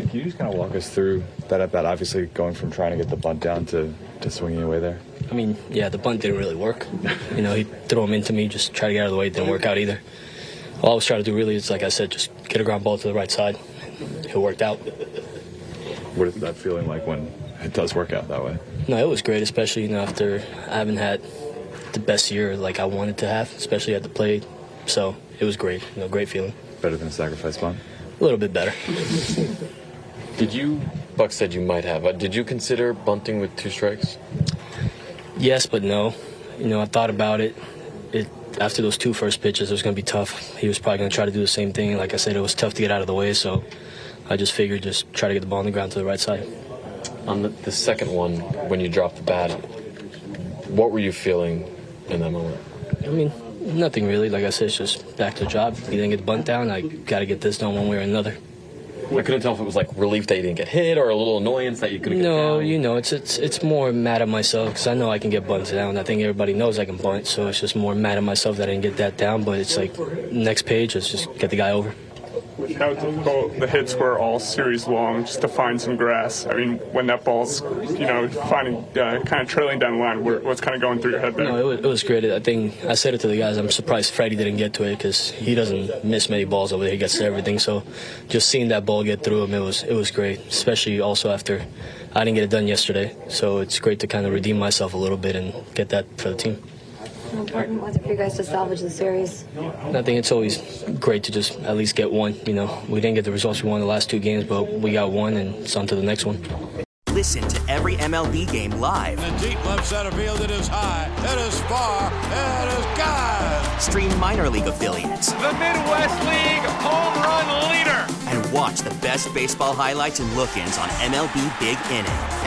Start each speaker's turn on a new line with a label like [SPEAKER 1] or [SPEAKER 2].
[SPEAKER 1] Can, you just kind of walk us through that at bat? Obviously, going from trying to get the bunt down to, to swinging away there.
[SPEAKER 2] I mean, yeah, the bunt didn't really work. You know, he threw him into me, just try to get out of the way. It didn't work out either. All I was trying to do really is, like I said, just get a ground ball to the right side. It worked out.
[SPEAKER 1] What is that feeling like when it does work out that way?
[SPEAKER 2] No, it was great, especially you know after I haven't had the best year like I wanted to have, especially at the plate. So it was great. You know, great feeling.
[SPEAKER 1] Better than a sacrifice bunt?
[SPEAKER 2] A little bit better.
[SPEAKER 3] Did you? Buck said you might have. Did you consider bunting with two strikes?
[SPEAKER 2] Yes, but no. You know, I thought about it. It after those two first pitches, it was going to be tough. He was probably going to try to do the same thing. Like I said, it was tough to get out of the way, so I just figured just try to get the ball on the ground to the right side.
[SPEAKER 3] On the, the second one, when you dropped the bat, what were you feeling in that moment?
[SPEAKER 2] I mean, nothing really. Like I said, it's just back to the job. You didn't get the bunt down. I got to get this done one way or another.
[SPEAKER 3] I couldn't tell if it was like relief that you didn't get hit or a little annoyance that you couldn't get
[SPEAKER 2] hit.
[SPEAKER 3] No,
[SPEAKER 2] you know, it's it's it's more mad at myself because I know I can get bunts down. I think everybody knows I can bunt, so it's just more mad at myself that I didn't get that down. But it's like next page, let's just get the guy over.
[SPEAKER 4] The hits were all series long just to find some grass. I mean, when that ball's, you know, finding, uh, kind of trailing down the line, what's kind of going through your head there?
[SPEAKER 2] No, it was, it was great. I think I said it to the guys. I'm surprised Freddie didn't get to it because he doesn't miss many balls over there. He gets to everything. So just seeing that ball get through him, it was it was great. Especially also after I didn't get it done yesterday. So it's great to kind of redeem myself a little bit and get that for the team.
[SPEAKER 5] How important was it for you guys to salvage the series?
[SPEAKER 2] I think it's always great to just at least get one. You know, we didn't get the results we wanted the last two games, but we got one, and it's on to the next one.
[SPEAKER 6] Listen to every MLB game live.
[SPEAKER 7] In the deep left center field, it is high, it is far, it is gone.
[SPEAKER 6] Stream minor league affiliates
[SPEAKER 8] The Midwest League home run leader.
[SPEAKER 6] and watch the best baseball highlights and look-ins on MLB Big Inning.